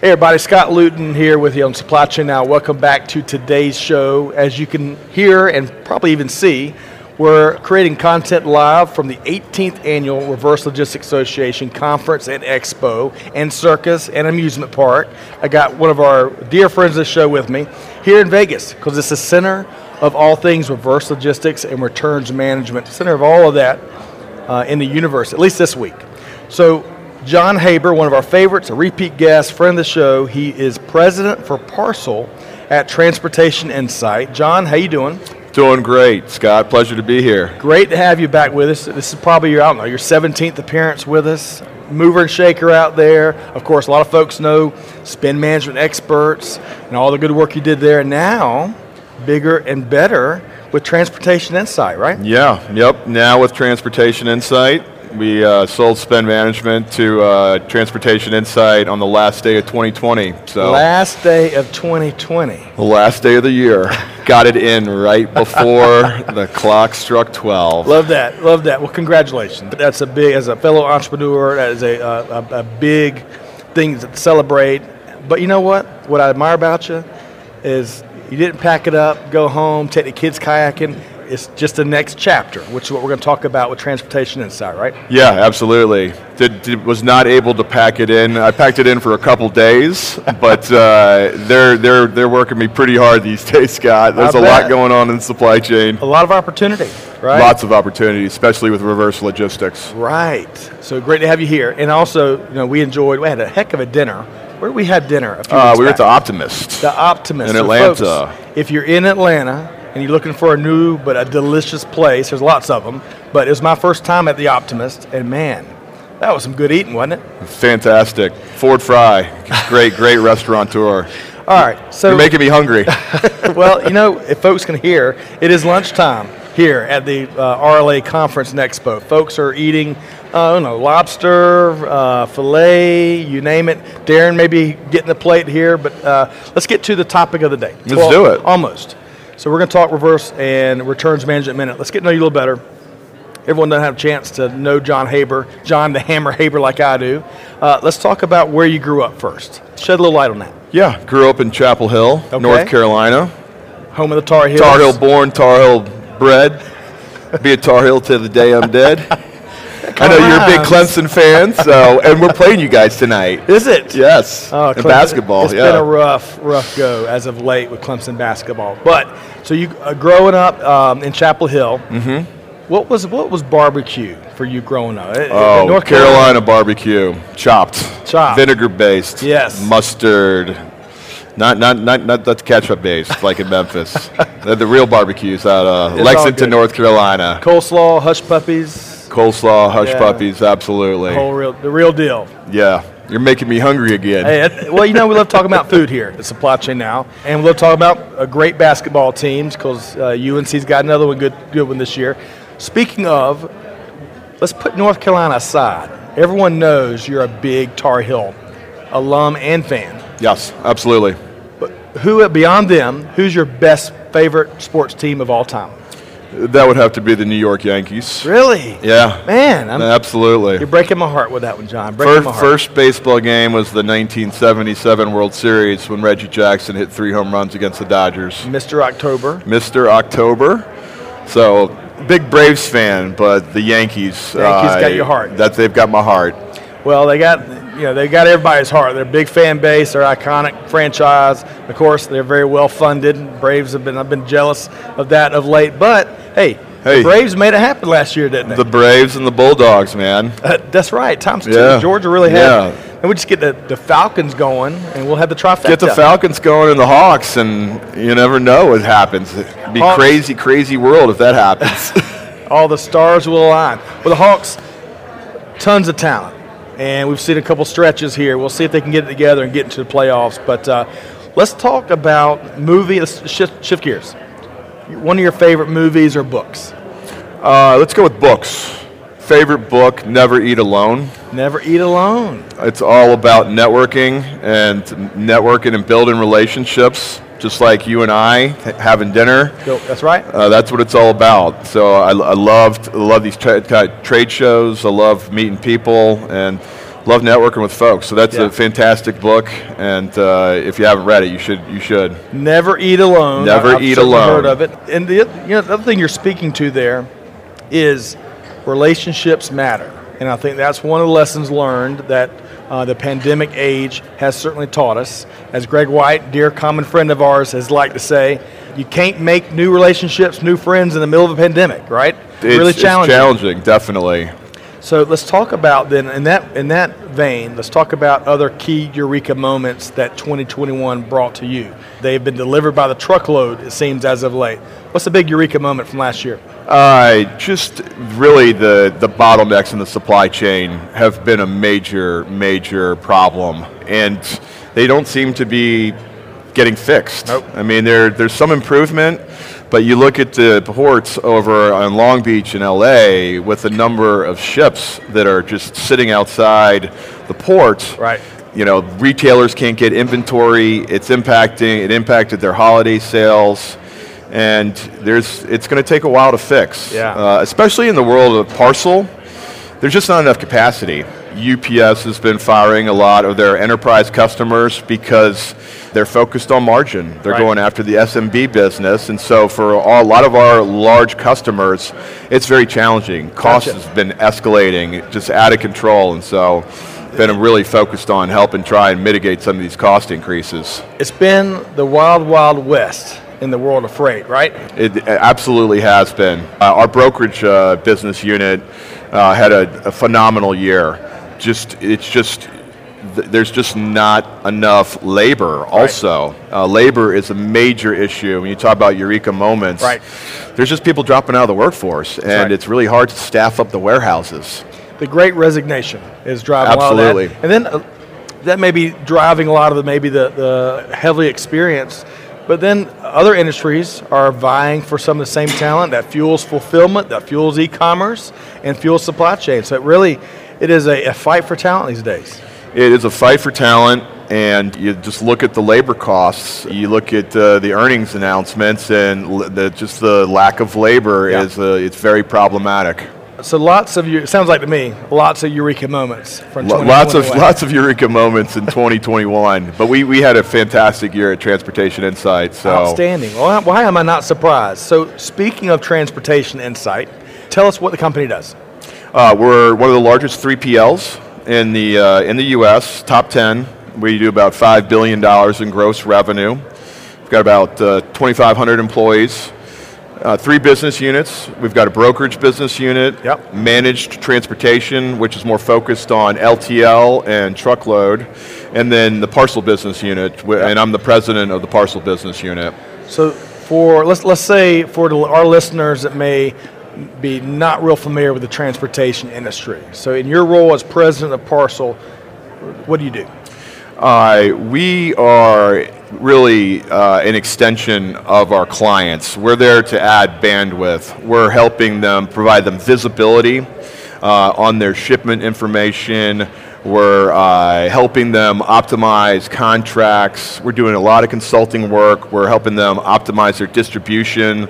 Hey everybody, Scott Luton here with you on Supply Chain Now. Welcome back to today's show. As you can hear and probably even see, we're creating content live from the 18th annual Reverse Logistics Association Conference and Expo and Circus and Amusement Park. I got one of our dear friends of the show with me here in Vegas because it's the center of all things reverse logistics and returns management, center of all of that uh, in the universe, at least this week. So John Haber, one of our favorites, a repeat guest, friend of the show. He is president for Parcel at Transportation Insight. John, how you doing? Doing great, Scott. Pleasure to be here. Great to have you back with us. This is probably your, I don't know, your 17th appearance with us. Mover and shaker out there. Of course, a lot of folks know spend management experts and all the good work you did there. Now, bigger and better with Transportation Insight, right? Yeah, yep. Now with Transportation Insight, we uh, sold spend management to uh, Transportation Insight on the last day of 2020. So last day of 2020. The last day of the year. Got it in right before the clock struck 12. Love that. Love that. Well, congratulations. That's a big, as a fellow entrepreneur, that is a, a, a big thing to celebrate. But you know what? What I admire about you is you didn't pack it up, go home, take the kids kayaking it's just the next chapter, which is what we're going to talk about with Transportation Insight, right? Yeah, absolutely. Did, did, was not able to pack it in. I packed it in for a couple days, but uh, they're they're they're working me pretty hard these days, Scott. There's I a bet. lot going on in the supply chain. A lot of opportunity, right? Lots of opportunity, especially with reverse logistics. Right. So great to have you here, and also, you know, we enjoyed. We had a heck of a dinner. Where did we had dinner? A few uh, we were back. at the Optimist. The Optimist in so Atlanta. Folks, if you're in Atlanta and you're looking for a new but a delicious place, there's lots of them. But it was my first time at the Optimist, and man, that was some good eating, wasn't it? Fantastic. Ford Fry, great, great restaurateur. All right, so you're making me hungry. well, you know, if folks can hear, it is lunchtime here at the uh, RLA Conference and Expo. Folks are eating, uh, I don't know, lobster, uh, filet, you name it. Darren may be getting the plate here, but uh, let's get to the topic of the day. Let's well, do it. Almost. So we're going to talk reverse and returns management minute. Let's get to know you a little better. Everyone doesn't have a chance to know John Haber, John the Hammer Haber, like I do. Uh, let's talk about where you grew up first. Shed a little light on that. Yeah, grew up in Chapel Hill, okay. North Carolina. Home of the Tar Heels. Tar Heel born, Tar Heel bred. Be a Tar Heel to the day I'm dead. I know you're a big Clemson fan, so and we're playing you guys tonight. Is it? Yes. Oh, in basketball. It's yeah. been a rough, rough go as of late with Clemson basketball. But so you uh, growing up um, in Chapel Hill. Mm-hmm. What was what was barbecue for you growing up? Oh, North Carolina, Carolina barbecue, chopped, chopped, vinegar based. Yes. Mustard. Not not not not that's ketchup based like in Memphis. the, the real barbecues out of Lexington, North Carolina. Coleslaw, hush puppies coleslaw, hush yeah. puppies, absolutely. The whole real, the real deal. Yeah, you're making me hungry again. Hey, well, you know we love talking about food here at Supply Chain now, and we love talking about uh, great basketball teams because uh, UNC's got another one good, good one this year. Speaking of, let's put North Carolina aside. Everyone knows you're a big Tar Heel alum and fan. Yes, absolutely. But who beyond them? Who's your best favorite sports team of all time? That would have to be the New York Yankees. Really? Yeah. Man, I'm, absolutely. You're breaking my heart with that one, John. Breaking first, first baseball game was the 1977 World Series when Reggie Jackson hit three home runs against the Dodgers. Mr. October. Mr. October. So big Braves fan, but the Yankees. Yankees uh, got your heart. That they've got my heart. Well, they got you know they got everybody's heart. They're a big fan base. They're iconic franchise. Of course, they're very well funded. Braves have been I've been jealous of that of late, but hey. Hey, the Braves made it happen last year, didn't they? The Braves and the Bulldogs, man. Uh, that's right. Times two. Yeah. Georgia really had. Yeah. And we just get the, the Falcons going, and we'll have the trifecta. Get the Falcons going and the Hawks, and you never know what happens. It'd be Hawks. crazy, crazy world if that happens. All the stars will align. Well, the Hawks, tons of talent and we've seen a couple stretches here. We'll see if they can get it together and get into the playoffs. But uh, let's talk about movie. Let's shift, shift gears. One of your favorite movies or books? Uh, let's go with books. Favorite book, Never Eat Alone. Never Eat Alone. It's all about networking and networking and building relationships, just like you and I having dinner. That's right. Uh, that's what it's all about. So I, I loved, love these tra- trade shows. I love meeting people and love networking with folks. So that's yeah. a fantastic book, and uh, if you haven't read it, you should. You should. Never eat alone. Never I've eat alone. Heard of it. And the you know the other thing you're speaking to there is relationships matter. And I think that's one of the lessons learned that uh, the pandemic age has certainly taught us. As Greg White, dear common friend of ours, has liked to say, you can't make new relationships, new friends in the middle of a pandemic, right? It's, really challenging. It's challenging, definitely. So let's talk about then in that in that vein. Let's talk about other key eureka moments that 2021 brought to you. They've been delivered by the truckload, it seems, as of late. What's the big eureka moment from last year? Uh, just really the, the bottlenecks in the supply chain have been a major, major problem. And they don't seem to be getting fixed. Nope. I mean, there, there's some improvement, but you look at the ports over on Long Beach in LA with the number of ships that are just sitting outside the ports. Right. You know, retailers can't get inventory. It's impacting. It impacted their holiday sales and there's it's going to take a while to fix. Yeah. Uh, especially in the world of parcel, there's just not enough capacity. UPS has been firing a lot of their enterprise customers because they're focused on margin. They're right. going after the SMB business, and so for a lot of our large customers, it's very challenging. Cost gotcha. has been escalating, just out of control, and so been really focused on helping try and mitigate some of these cost increases. It's been the wild, wild west in the world of freight, right? It absolutely has been. Uh, our brokerage uh, business unit uh, had a, a, phenomenal year. Just it's just th- there's just not enough labor. Also, right. Uh, labor is a major issue when you talk about eureka moments. Right. There's just people dropping out of the workforce, That's and right. it's really hard to staff up the warehouses. The Great Resignation is driving Absolutely. a lot of that, and then uh, that may be driving a lot of the maybe the, the heavily experienced but then other industries are vying for some of the same talent that fuels fulfillment, that fuels e-commerce, and fuels supply chain. So it really, it is a, a fight for talent these days. It is a fight for talent, and you just look at the labor costs. You look at uh, the earnings announcements, and the, just the lack of labor yeah. is uh, it's very problematic. So lots of you. It sounds like to me, lots of eureka moments from lots of lots of eureka moments in 2021. But we, we had a fantastic year at Transportation Insight. So outstanding. Well, why am I not surprised? So speaking of Transportation Insight, tell us what the company does. Uh, we're one of the largest 3PLs in the uh, in the U.S. Top 10. We do about five billion dollars in gross revenue. We've got about uh, 2,500 employees. Uh, three business units. We've got a brokerage business unit, yep. managed transportation, which is more focused on LTL and truckload, and then the parcel business unit, yep. and I'm the president of the parcel business unit. So, for let's let's say for our listeners that may be not real familiar with the transportation industry. So, in your role as president of Parcel, what do you do? Uh, we are really uh, an extension of our clients. We're there to add bandwidth. We're helping them provide them visibility uh, on their shipment information. We're uh, helping them optimize contracts. We're doing a lot of consulting work. We're helping them optimize their distribution,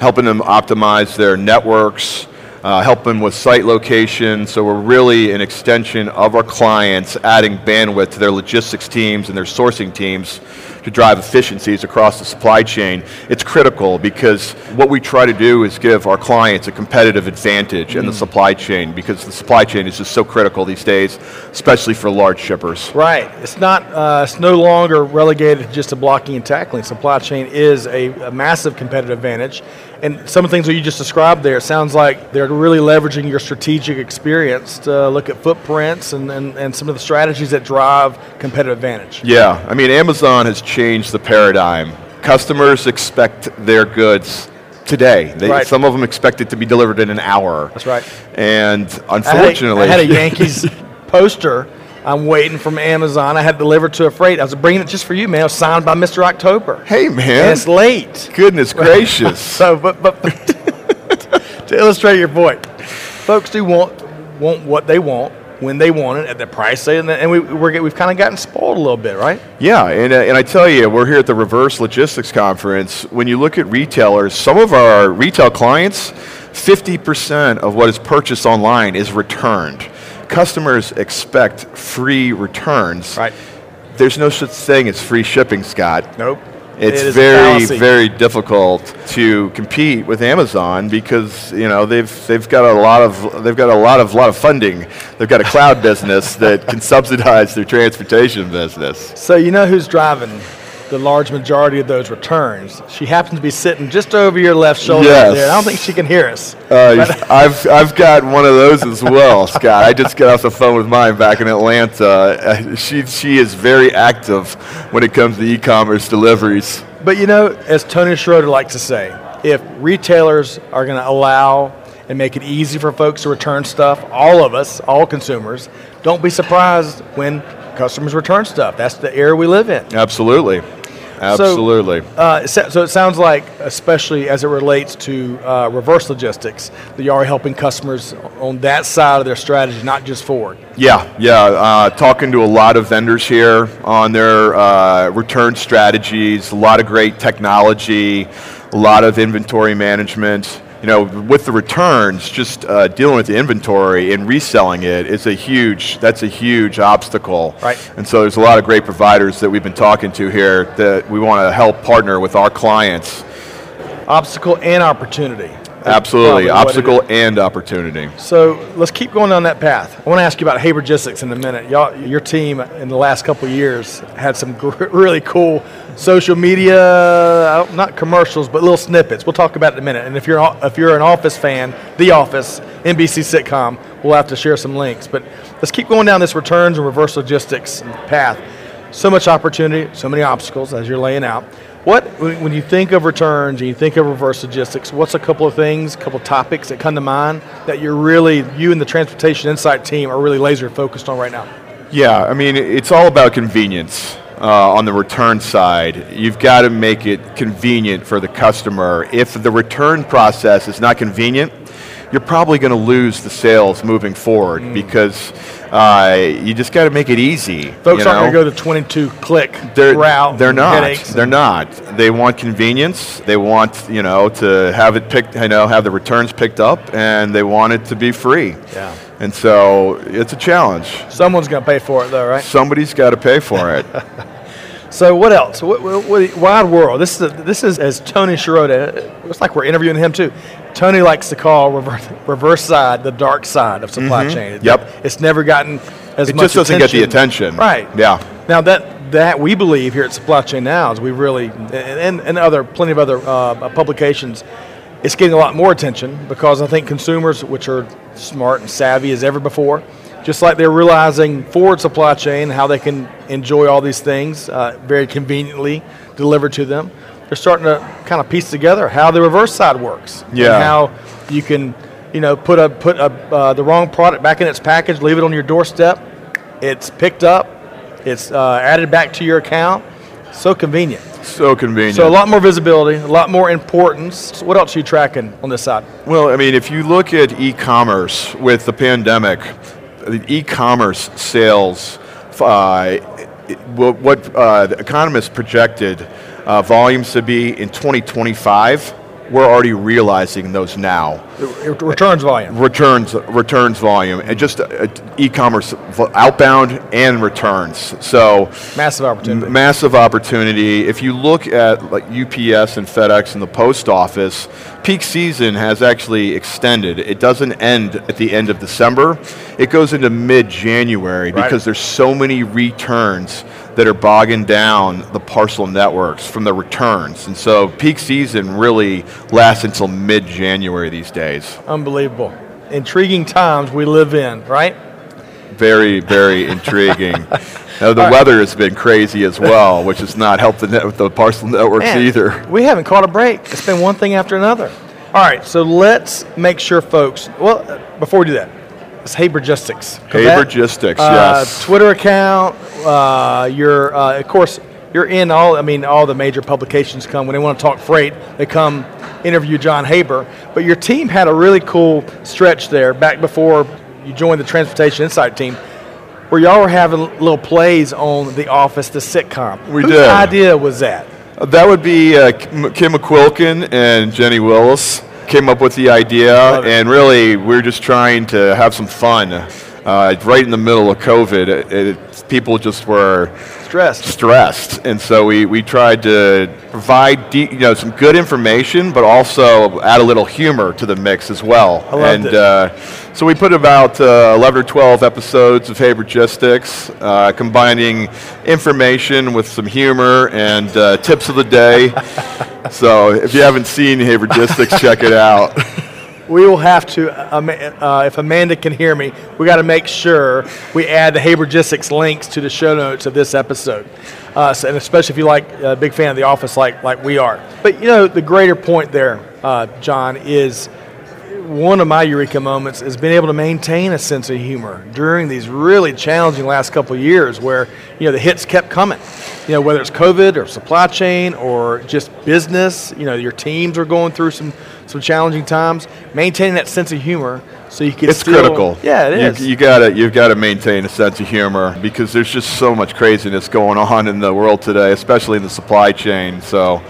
helping them optimize their networks uh, helping with site location. So we're really an extension of our clients, adding bandwidth to their logistics teams and their sourcing teams to drive efficiencies across the supply chain. It's critical because what we try to do is give our clients a competitive advantage mm. in the mm. supply chain because the supply chain is just so critical these days, especially for large shippers. Right. It's not. Uh, it's no longer relegated just to blocking and tackling. Supply chain is a, a massive competitive advantage and some of the things that you just described there, it sounds like they're really leveraging your strategic experience to look at footprints and, and, and some of the strategies that drive competitive advantage. Yeah, I mean, Amazon has changed the paradigm. Customers expect their goods today. They, right. Some of them expect it to be delivered in an hour. That's right. And unfortunately, I had a, I had a Yankees poster I'm waiting from Amazon. I had delivered to a freight. I was bringing it just for you, man. It was signed by Mr. October. Hey, man. And it's late. Goodness gracious. so, but, but, but to illustrate your point, folks do want want what they want when they want it at the price they and, we, we're, we've kind of gotten spoiled a little bit, right? Yeah, and, uh, and I tell you, we're here at the Reverse Logistics Conference. When you look at retailers, some of our retail clients, 50% of what is purchased online is returned customers expect free returns. Right. There's no such thing as free shipping, Scott. Nope. It's it very, very difficult to compete with Amazon because you know they've they've got a lot of they've got a lot of lot of funding. They've got a cloud business that can subsidize their transportation business. So you know who's driving the large majority of those returns. She happens to be sitting just over your left shoulder yes. there. I don't think she can hear us. Uh, I've, I've got one of those as well, Scott. I just got off the phone with mine back in Atlanta. Uh, she, she is very active when it comes to e-commerce deliveries. But you know, as Tony Sciarrotta likes to say, if retailers are going to allow and make it easy for folks to return stuff, all of us, all consumers, don't be surprised when customers return stuff. That's the era we live in. Absolutely. Absolutely. So, uh, so, it sounds like, especially as it relates to uh, reverse logistics, that you are helping customers on that side of their strategy, not just forward. Yeah, yeah. Uh, talking to a lot of vendors here on their uh, return strategies, a lot of great technology, a lot of inventory management you know, with the returns, just uh, dealing with the inventory and reselling it is a huge, that's a huge obstacle. Right. And so there's a lot of great providers that we've been talking to here that we want to help partner with our clients. Obstacle and opportunity. Absolutely, obstacle and opportunity. So let's keep going down that path. I want to ask you about Haber Logistics in a minute. Y'all, your team in the last couple years had some gr- really cool social media, not commercials, but little snippets. We'll talk about it in a minute. And if you're if you're an Office fan, The Office, NBC sitcom, we'll have to share some links. But let's keep going down this returns and reverse logistics path. So much opportunity, so many obstacles as you're laying out. What, when you think of returns and you think of reverse logistics, what's a couple of things, a couple of topics that come to mind that you're really, you and the Transportation Insight team are really laser focused on right now? Yeah, I mean, it's all about convenience. Uh, on the return side, you've got to make it convenient for the customer. If the return process is not convenient, you're probably going to lose the sales moving forward mm. because uh, you just got to make it easy. Folks aren't going to go to 22 click they're, route. They're not. They're not. They want convenience. They want you know to have it picked. You know, have the returns picked up, and they want it to be free. Yeah. And so it's a challenge. Someone's going to pay for it, though, right? Somebody's got to pay for it. So what else? What, what, what, wide world. This is a, this is as Tony Sciarrotta. It's like we're interviewing him too. Tony likes to call reverse, reverse side the dark side of supply mm-hmm. chain. yep. It's never gotten as it much. It just doesn't attention. get the attention. Right. Yeah. Now that that we believe here at Supply Chain Now is we really and, and other plenty of other uh, publications. It's getting a lot more attention because I think consumers, which are smart and savvy as ever before, just like they're realizing forward supply chain, how they can enjoy all these things uh, very conveniently delivered to them. They're starting to kind of piece together how the reverse side works. Yeah. And how you can, you know, put a put a, uh, the wrong product back in its package, leave it on your doorstep. It's picked up. It's uh, added back to your account. So convenient. So convenient. So a lot more visibility, a lot more importance. What else are you tracking on this side? Well, I mean, if you look at e-commerce with the pandemic, the e-commerce sales, uh, what uh, the economists projected uh, volumes to be in 2025 we're already realizing those now. Returns volume. Returns, returns volume, and just uh, e-commerce outbound and returns. So massive opportunity. Massive opportunity. If you look at like UPS and FedEx and the post office, peak season has actually extended. It doesn't end at the end of December. It goes into mid-January right. because there's so many returns that are bogging down the parcel networks from the returns. And so peak season really lasts until mid January these days. Unbelievable. Intriguing times we live in, right? Very, very intriguing. Now, the right. weather has been crazy as well, which has not helped the, net, the parcel networks Man, either. We haven't caught a break. It's been one thing after another. All right, so let's make sure folks, well, before we do that, It's Habergistics. Habergistics, uh, yes. Twitter account. Uh, you're, uh, of course, you're in all. I mean, all the major publications come when they want to talk freight. They come interview John Haber. But your team had a really cool stretch there back before you joined the Transportation Insight team, where y'all were having little plays on The Office, the sitcom. We Whose did. idea was that? Uh, That would be uh, Kim Kim McQuilkin and Jenny Willis came up with the idea, and really we're just trying to have some fun. Uh, right in the middle of COVID, it, it, people just were Stressed. stressed, and so we, we tried to provide de- you know some good information, but also add a little humor to the mix as well. I loved and it. Uh, so we put about uh, 11 or 12 episodes of Habergistics, uh, combining information with some humor and uh, tips of the day. so if you haven't seen Habergistics, check it out. We will have to, uh, uh, if Amanda can hear me, we got to make sure we add the Habergistics links to the show notes of this episode. Uh, so, and especially if you like a big fan of The Office, like like we are. But you know, the greater point there, uh, John, is one of my eureka moments is being able to maintain a sense of humor during these really challenging last couple years where you know the hits kept coming you know whether it's covid or supply chain or just business you know your teams are going through some some challenging times maintaining that sense of humor so you can It's still, critical. yeah it is You, you gotta you've got to maintain a sense of humor because there's just so much craziness going on in the world today, especially in the supply chain. So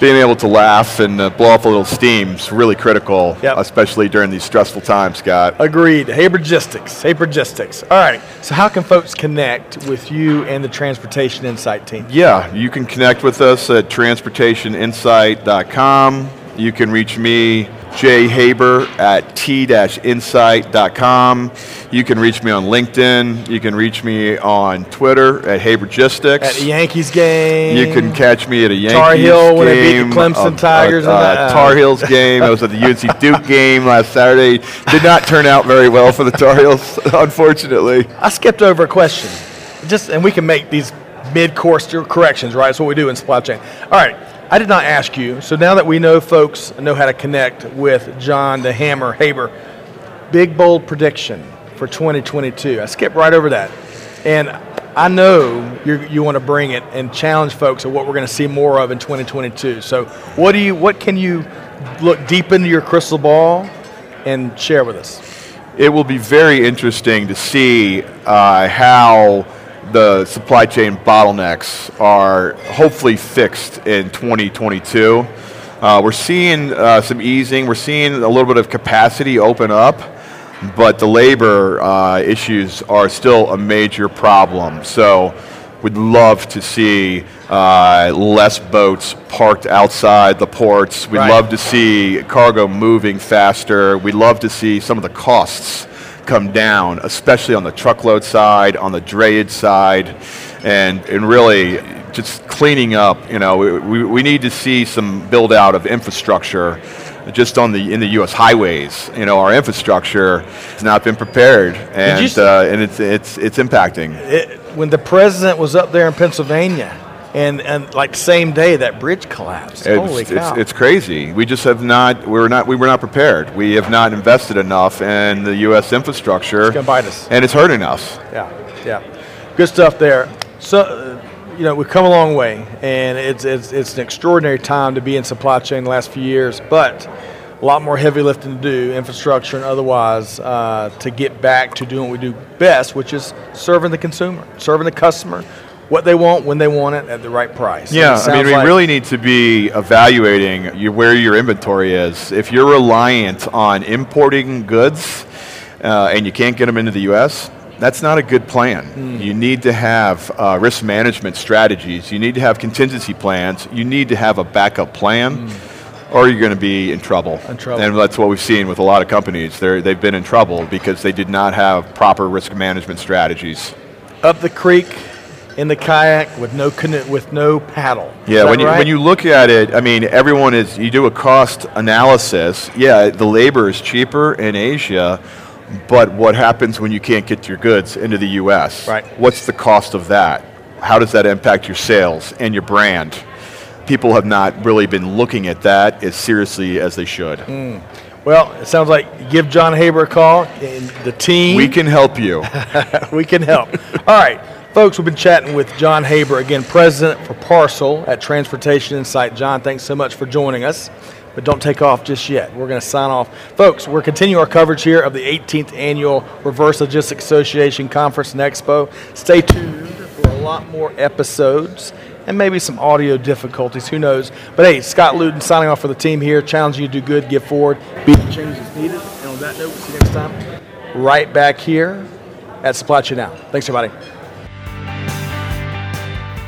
being able to laugh and uh, blow off a little steam is really critical, Yep. especially during these stressful times, Scott. Agreed. Habergistics. Habergistics. All right. So, how can folks connect with you and the Transportation Insight team? Yeah, you can connect with us at transportationinsight.com. You can reach me, Jay Haber, at t-insight.com. You can reach me on LinkedIn. You can reach me on Twitter at Habergistics. At the Yankees game. You can catch me at a Yankees game. Tar Heel when they beat the Clemson a- Tigers uh, a, a that, uh, uh, Tar Heels game. I was at the UNC Duke game last Saturday. Did not turn out very well for the Tar Heels, unfortunately. I skipped over a question. Just and we can make these mid-course corrections, right? That's what we do in supply chain. All right. I did not ask you. So now that we know folks know how to connect with John the Hammer Haber, big bold prediction for 2022. I skipped right over that. And I know you want to bring it and challenge folks of what we're going to see more of in 2022. So what do you what can you look deep into your crystal ball and share with us? It will be very interesting to see uh, how the supply chain bottlenecks are hopefully fixed in 2022. Uh, we're seeing uh, some easing. We're seeing a little bit of capacity open up, but the labor uh, issues are still a major problem. So we'd love to see uh, less boats parked outside the ports. We'd Right. love to see cargo moving faster. We'd love to see some of the costs come down, especially on the truckload side, on the drayage side, and, and really just cleaning up. You know, we, we, need to see some build out of infrastructure just on the in the U.S. highways. You know, our infrastructure has not been prepared, and uh, and it's it's it's impacting. it, when the president was up there in Pennsylvania, and, and like same day that bridge collapsed. It's, Holy cow! it's crazy. We just have not. We're not. We were not prepared. We have not invested enough in the U.S. infrastructure, gonna bite us. and it's hurting us. yeah, yeah, good stuff there. So, you know, we've come a long way, and it's it's it's an extraordinary time to be in supply chain the last few years, but. A lot more heavy lifting to do, infrastructure and otherwise, uh, to get back to doing what we do best, which is serving the consumer, serving the customer, what they want, when they want it, at the right price. Yeah, I mean, we like- really need to be evaluating you, where your inventory is. If you're reliant on importing goods uh, and you can't get them into the U.S., that's not a good plan. Hmm. You need to have uh, risk management strategies. You need to have contingency plans. You need to have a backup plan. Or you're going to be in trouble. In trouble. And that's what we've seen with a lot of companies. They're, they've been in trouble because they did not have proper risk management strategies. up the creek in the kayak with no canoe, with no paddle. Yeah, when you, right? when you look at it, I mean, everyone is, you do a cost analysis. Yeah, the labor is cheaper in Asia, but what happens when you can't get your goods into the US? Right. What's the cost of that? How does that impact your sales and your brand? People have not really been looking at that as seriously as they should. Mm. Well, it sounds like give John Haber a call and the team. We can help you. we can help. All right, folks, we've been chatting with John Haber, again, president for Parcel at Transportation Insight. John, thanks so much for joining us. But don't take off just yet. We're going to sign off. Folks, we're continuing our coverage here of the 18th annual Reverse Logistics Association Conference and Expo. Stay tuned for a lot more episodes and maybe some audio difficulties. Who knows? But hey, Scott Luton signing off for the team here, challenging you to do good, give forward, be the changes needed. And on that note, we'll see you next time. Right back here at Supply Chain Now. Thanks, everybody.